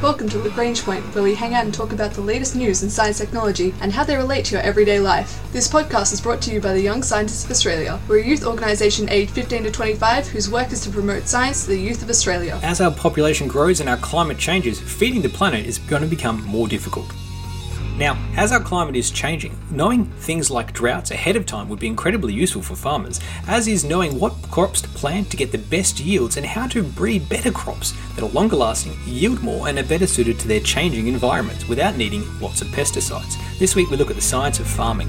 Welcome to Lagrange Point, where we hang out and talk about the latest news in science technology and how they relate to your everyday life. This podcast is brought to you by the Young Scientists of Australia. We're a youth organisation aged 15 to 25 whose work is to promote science to the youth of Australia. As our population grows and our climate changes, feeding the planet is going to become more difficult. Now, as our climate is changing, knowing things like droughts ahead of time would be incredibly useful for farmers, as is knowing what crops to plant to get the best yields and how to breed better crops that are longer lasting, yield more, and are better suited to their changing environments without needing lots of pesticides. This week we look at the science of farming.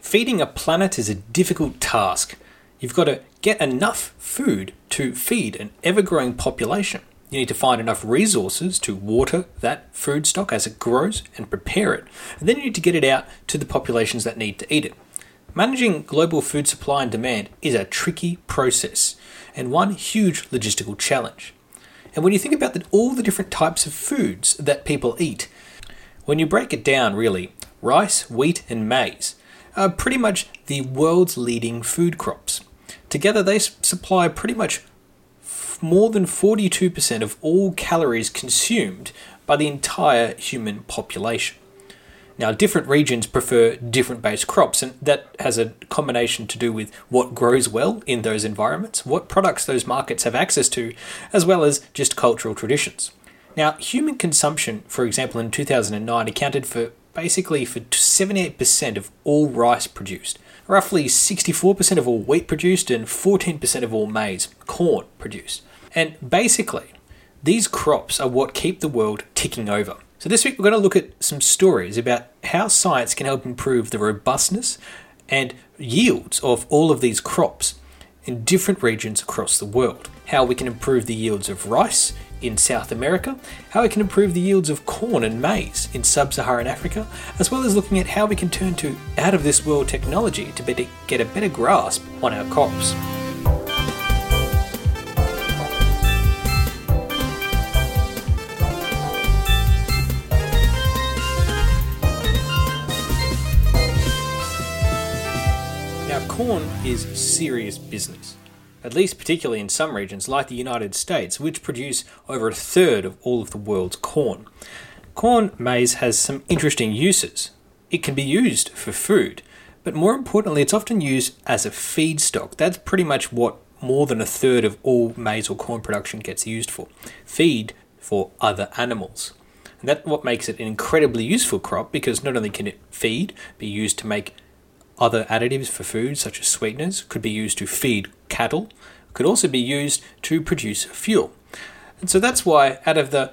Feeding a planet is a difficult task. You've got to get enough food to feed an ever growing population. You need to find enough resources to water that food stock as it grows and prepare it. And then you need to get it out to the populations that need to eat it. Managing global food supply and demand is a tricky process and one huge logistical challenge. And when you think about the, all the different types of foods that people eat, when you break it down, really, rice, wheat, and maize are pretty much the world's leading food crops. Together, they supply pretty much more than 42% of all calories consumed by the entire human population. Now, different regions prefer different base crops, and that has a combination to do with what grows well in those environments, what products those markets have access to, as well as just cultural traditions. Now, human consumption, for example, in 2009 accounted for basically for 78% of all rice produced, roughly 64% of all wheat produced, and 14% of all maize, corn produced. And basically, these crops are what keep the world ticking over. So, this week we're going to look at some stories about how science can help improve the robustness and yields of all of these crops in different regions across the world. How we can improve the yields of rice in South America, how we can improve the yields of corn and maize in sub Saharan Africa, as well as looking at how we can turn to out of this world technology to get a better grasp on our crops. Corn is serious business, at least particularly in some regions like the United States, which produce over a third of all of the world's corn. Corn maize has some interesting uses. It can be used for food, but more importantly, it's often used as a feedstock. That's pretty much what more than a third of all maize or corn production gets used for feed for other animals. And that's what makes it an incredibly useful crop because not only can it feed, be used to make other additives for food, such as sweeteners, could be used to feed cattle, could also be used to produce fuel. And so that's why, out of the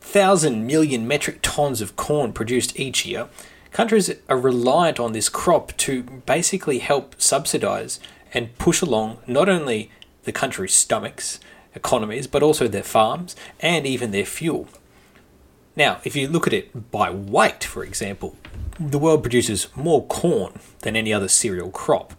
thousand million metric tons of corn produced each year, countries are reliant on this crop to basically help subsidize and push along not only the country's stomachs, economies, but also their farms and even their fuel. Now, if you look at it by weight, for example, the world produces more corn than any other cereal crop.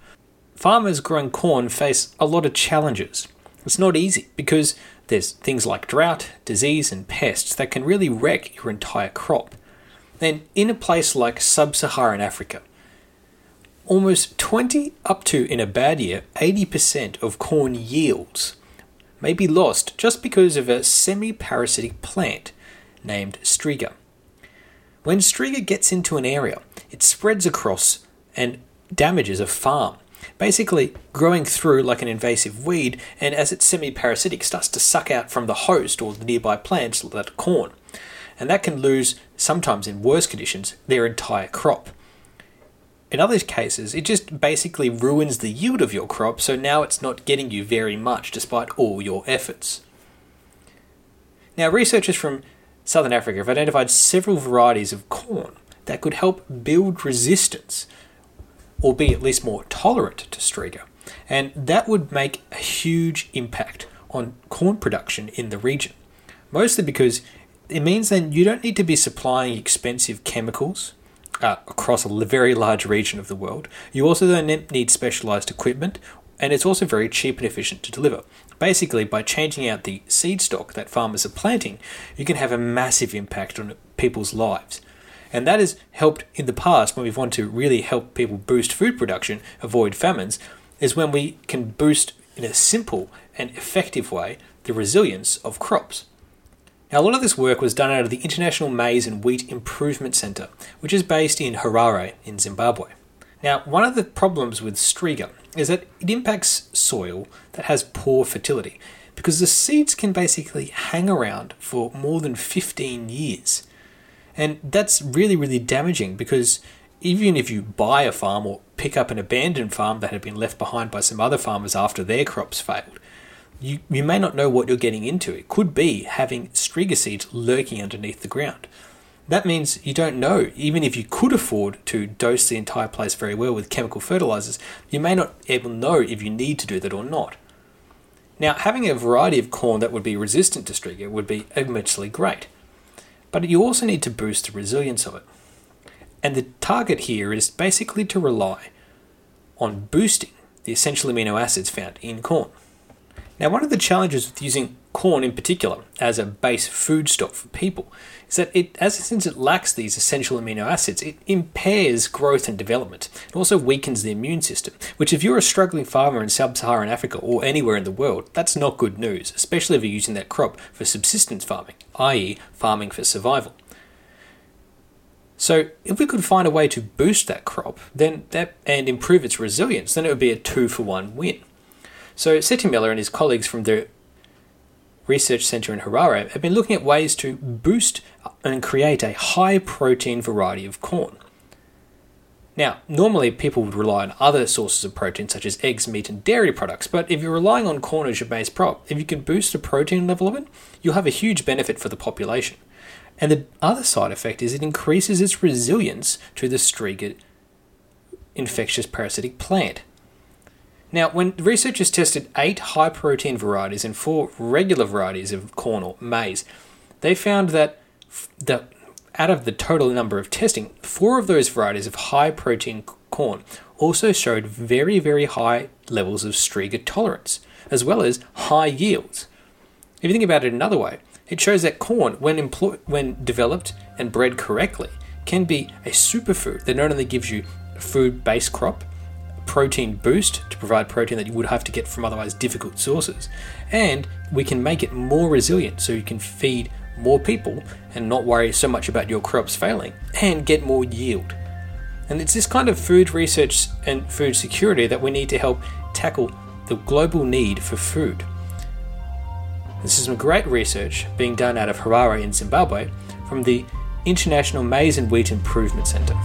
Farmers growing corn face a lot of challenges. It's not easy because there's things like drought, disease, and pests that can really wreck your entire crop. Then, in a place like sub Saharan Africa, almost 20 up to, in a bad year, 80% of corn yields may be lost just because of a semi parasitic plant named Striga. When Striga gets into an area, it spreads across and damages a farm, basically growing through like an invasive weed, and as it's semi parasitic, starts to suck out from the host or the nearby plants, that corn. And that can lose, sometimes in worse conditions, their entire crop. In other cases, it just basically ruins the yield of your crop, so now it's not getting you very much despite all your efforts. Now, researchers from Southern Africa have identified several varieties of corn that could help build resistance or be at least more tolerant to Striga. And that would make a huge impact on corn production in the region. Mostly because it means then you don't need to be supplying expensive chemicals uh, across a very large region of the world. You also don't need specialized equipment, and it's also very cheap and efficient to deliver. Basically, by changing out the seed stock that farmers are planting, you can have a massive impact on people's lives. And that has helped in the past when we've wanted to really help people boost food production, avoid famines, is when we can boost in a simple and effective way the resilience of crops. Now, a lot of this work was done out of the International Maize and Wheat Improvement Centre, which is based in Harare in Zimbabwe. Now, one of the problems with striga is that it impacts soil that has poor fertility because the seeds can basically hang around for more than 15 years. And that's really, really damaging because even if you buy a farm or pick up an abandoned farm that had been left behind by some other farmers after their crops failed, you, you may not know what you're getting into. It could be having striga seeds lurking underneath the ground. That means you don't know, even if you could afford to dose the entire place very well with chemical fertilizers, you may not even know if you need to do that or not. Now, having a variety of corn that would be resistant to striga would be immensely great, but you also need to boost the resilience of it. And the target here is basically to rely on boosting the essential amino acids found in corn. Now, one of the challenges with using corn in particular as a base food stock for people is that it, as since it lacks these essential amino acids, it impairs growth and development. It also weakens the immune system, which if you're a struggling farmer in sub-Saharan Africa or anywhere in the world, that's not good news, especially if you're using that crop for subsistence farming, i.e. farming for survival. So if we could find a way to boost that crop, then that and improve its resilience, then it would be a two for one win. So Seti Miller and his colleagues from the Research Center in Harare have been looking at ways to boost and create a high protein variety of corn. Now, normally people would rely on other sources of protein such as eggs, meat, and dairy products, but if you're relying on corn as your base prop, if you can boost the protein level of it, you'll have a huge benefit for the population. And the other side effect is it increases its resilience to the striga infectious parasitic plant. Now, when researchers tested eight high protein varieties and four regular varieties of corn or maize, they found that the, out of the total number of testing, four of those varieties of high protein corn also showed very, very high levels of striga tolerance, as well as high yields. If you think about it another way, it shows that corn, when, when developed and bred correctly, can be a superfood that not only gives you a food based crop, protein boost to provide protein that you would have to get from otherwise difficult sources. And we can make it more resilient so you can feed more people and not worry so much about your crops failing and get more yield. And it's this kind of food research and food security that we need to help tackle the global need for food. This is some great research being done out of Harare in Zimbabwe from the International Maize and Wheat Improvement Centre.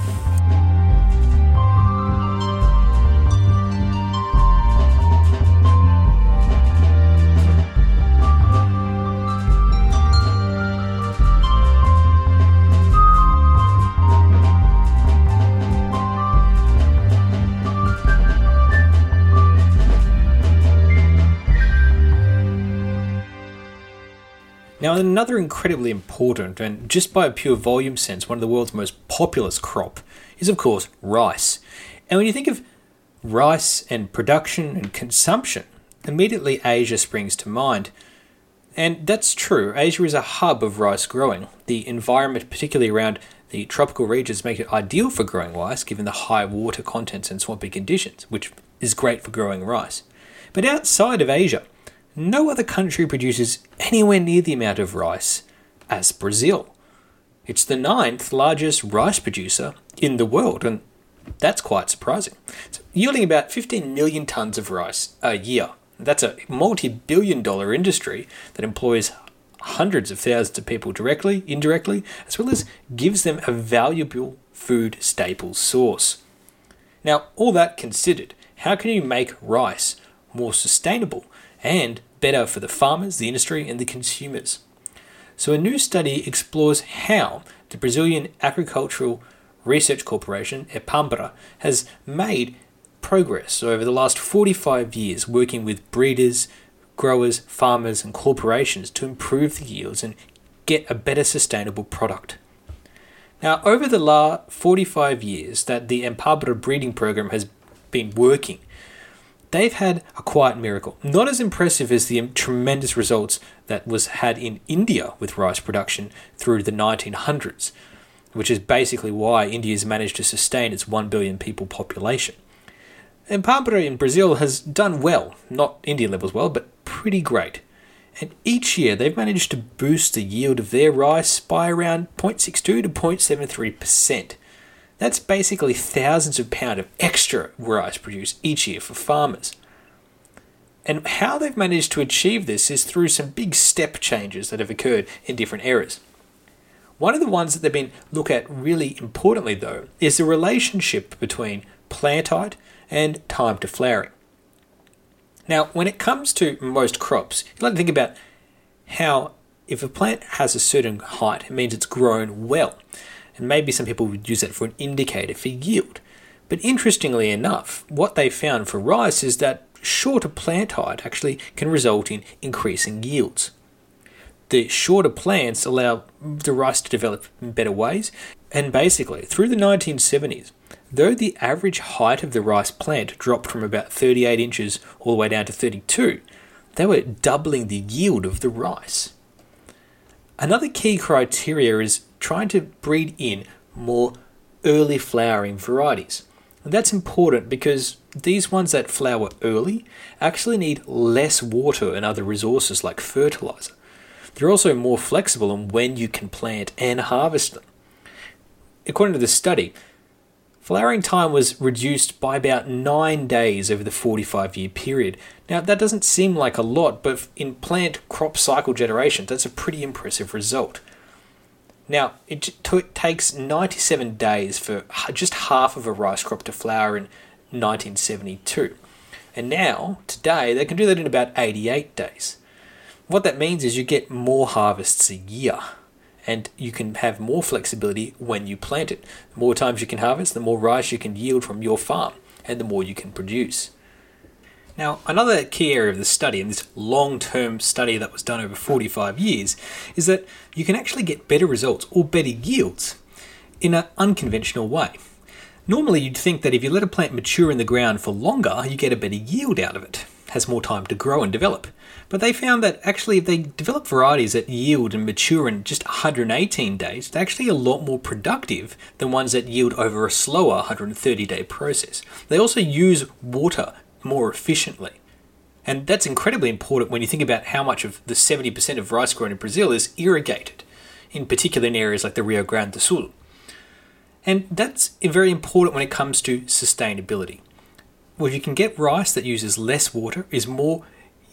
Now, another incredibly important, and just by a pure volume sense, one of the world's most populous crop is, of course, rice. And when you think of rice and production and consumption, immediately Asia springs to mind. And that's true. Asia is a hub of rice growing. The environment, particularly around the tropical regions, make it ideal for growing rice given the high water contents and swampy conditions, which is great for growing rice. But outside of Asia, no other country produces anywhere near the amount of rice as Brazil. It's the ninth largest rice producer in the world, and that's quite surprising. It's yielding about 15 million tons of rice a year. That's a multi billion dollar industry that employs hundreds of thousands of people directly, indirectly, as well as gives them a valuable food staple source. Now, all that considered, how can you make rice more sustainable and better for the farmers, the industry, and the consumers. So, a new study explores how the Brazilian Agricultural Research Corporation, EPAMBRA, has made progress over the last 45 years working with breeders, growers, farmers, and corporations to improve the yields and get a better sustainable product. Now, over the last 45 years that the EPAMBRA breeding program has been working, they've had a quiet miracle. Not as impressive as the tremendous results that was had in India with rice production through the 1900s, which is basically why India has managed to sustain its 1 billion people population. And Pambra in Brazil has done well, not India levels well, but pretty great. And each year they've managed to boost the yield of their rice by around 0.62 to 0.73%. That's basically thousands of pounds of extra rice produced each year for farmers. And how they've managed to achieve this is through some big step changes that have occurred in different eras. One of the ones that they've been look at really importantly though is the relationship between plant height and time to flowering. Now, when it comes to most crops, you like to think about how if a plant has a certain height, it means it's grown well. And maybe some people would use that for an indicator for yield. But interestingly enough, what they found for rice is that shorter plant height actually can result in increasing yields. The shorter plants allow the rice to develop in better ways, and basically, through the 1970s, though the average height of the rice plant dropped from about 38 inches all the way down to 32, they were doubling the yield of the rice. Another key criteria is trying to breed in more early flowering varieties. And that's important because these ones that flower early actually need less water and other resources like fertilizer. They're also more flexible on when you can plant and harvest them. According to the study, flowering time was reduced by about nine days over the 45 year period. Now, that doesn't seem like a lot, but in plant crop cycle generations, that's a pretty impressive result. Now, it t- takes 97 days for just half of a rice crop to flower in 1972. And now, today, they can do that in about 88 days. What that means is you get more harvests a year and you can have more flexibility when you plant it. The more times you can harvest, the more rice you can yield from your farm and the more you can produce. Now, another key area of the study, and this long term study that was done over 45 years, is that you can actually get better results or better yields in an unconventional way. Normally, you'd think that if you let a plant mature in the ground for longer, you get a better yield out of it, it has more time to grow and develop. But they found that actually, if they develop varieties that yield and mature in just 118 days, they're actually a lot more productive than ones that yield over a slower 130 day process. They also use water more efficiently. And that's incredibly important when you think about how much of the 70% of rice grown in Brazil is irrigated, in particular in areas like the Rio Grande do Sul. And that's very important when it comes to sustainability. Well, if you can get rice that uses less water, is more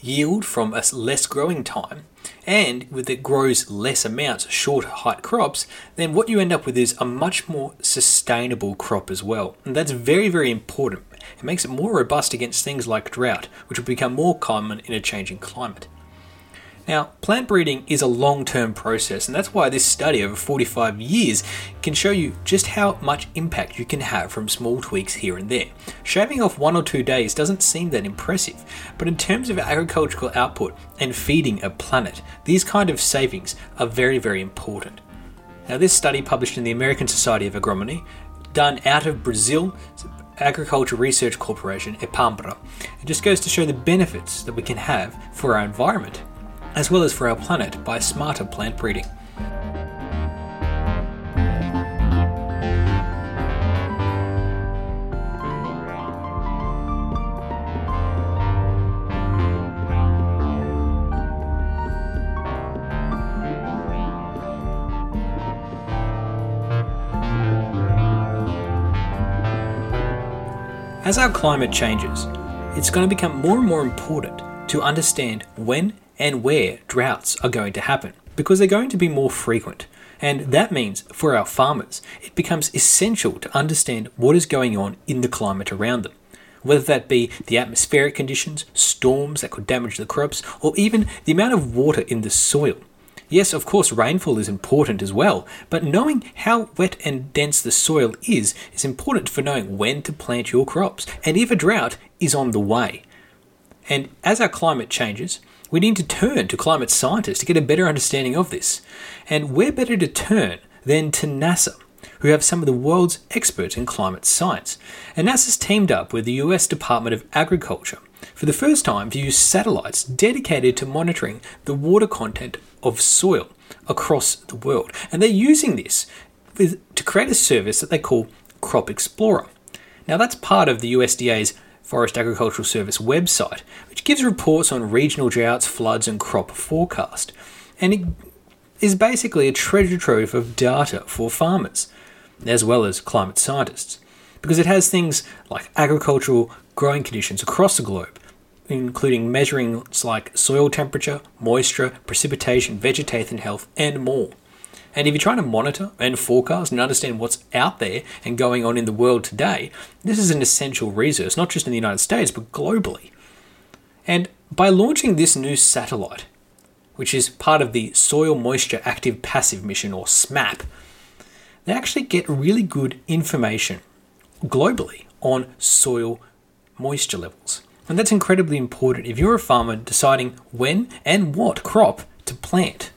yield from a less growing time, and with it grows less amounts, shorter height crops, then what you end up with is a much more sustainable crop as well. And that's very, very important. It makes it more robust against things like drought, which will become more common in a changing climate. Now, plant breeding is a long term process, and that's why this study over 45 years can show you just how much impact you can have from small tweaks here and there. Shaving off one or two days doesn't seem that impressive, but in terms of agricultural output and feeding a planet, these kind of savings are very, very important. Now, this study, published in the American Society of Agronomy, done out of Brazil, Agriculture Research Corporation, EPAMBRA, it just goes to show the benefits that we can have for our environment as well as for our planet by smarter plant breeding. As our climate changes, it's going to become more and more important to understand when and where droughts are going to happen because they're going to be more frequent. And that means for our farmers, it becomes essential to understand what is going on in the climate around them. Whether that be the atmospheric conditions, storms that could damage the crops, or even the amount of water in the soil. Yes, of course, rainfall is important as well, but knowing how wet and dense the soil is is important for knowing when to plant your crops and if a drought is on the way. And as our climate changes, we need to turn to climate scientists to get a better understanding of this. And where better to turn than to NASA, who have some of the world's experts in climate science. And NASA's teamed up with the US Department of Agriculture for the first time to use satellites dedicated to monitoring the water content of soil across the world. And they're using this to create a service that they call Crop Explorer. Now, that's part of the USDA's Foreign Agricultural Service website, which gives reports on regional droughts, floods, and crop forecast. And it is basically a treasure trove of data for farmers, as well as climate scientists, because it has things like agricultural growing conditions across the globe, including measuring like soil temperature, moisture, precipitation, vegetation health, and more. And if you're trying to monitor and forecast and understand what's out there and going on in the world today, this is an essential resource, not just in the United States, but globally. And by launching this new satellite, which is part of the Soil Moisture Active Passive Mission, or SMAP, they actually get really good information globally on soil moisture levels. And that's incredibly important if you're a farmer deciding when and what crop to plant.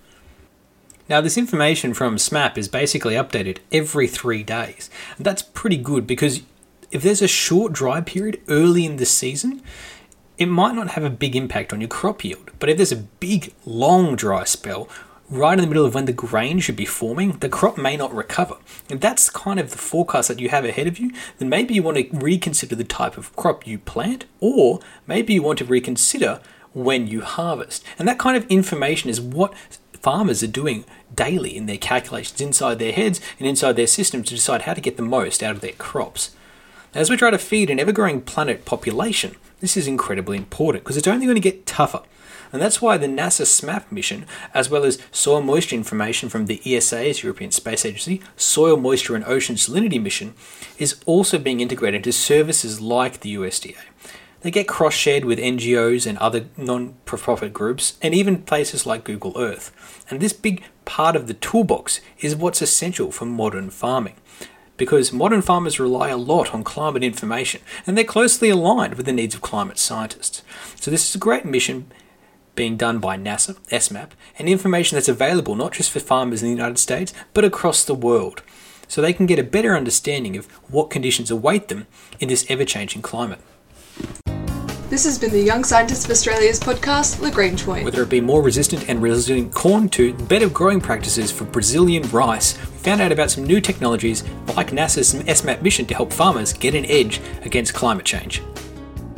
Now, this information from SMAP is basically updated every three days. And that's pretty good because if there's a short dry period early in the season, it might not have a big impact on your crop yield. But if there's a big, long dry spell, right in the middle of when the grain should be forming, the crop may not recover. If that's kind of the forecast that you have ahead of you, then maybe you want to reconsider the type of crop you plant, or maybe you want to reconsider when you harvest. And that kind of information is what farmers are doing daily in their calculations inside their heads and inside their systems to decide how to get the most out of their crops. As we try to feed an ever growing planet population, this is incredibly important because it's only going to get tougher. And that's why the NASA SMAP mission, as well as soil moisture information from the ESA's European Space Agency, Soil Moisture and Ocean Salinity mission, is also being integrated into services like the USDA. They get cross shared with NGOs and other non profit groups, and even places like Google Earth. And this big part of the toolbox is what's essential for modern farming. Because modern farmers rely a lot on climate information, and they're closely aligned with the needs of climate scientists. So, this is a great mission being done by NASA, SMAP, and information that's available not just for farmers in the United States, but across the world, so they can get a better understanding of what conditions await them in this ever changing climate. This has been the Young Scientists of Australia's podcast, Lagrange Point. Whether it be more resistant and resilient corn to better growing practices for Brazilian rice, we found out about some new technologies like NASA's SMAP mission to help farmers get an edge against climate change.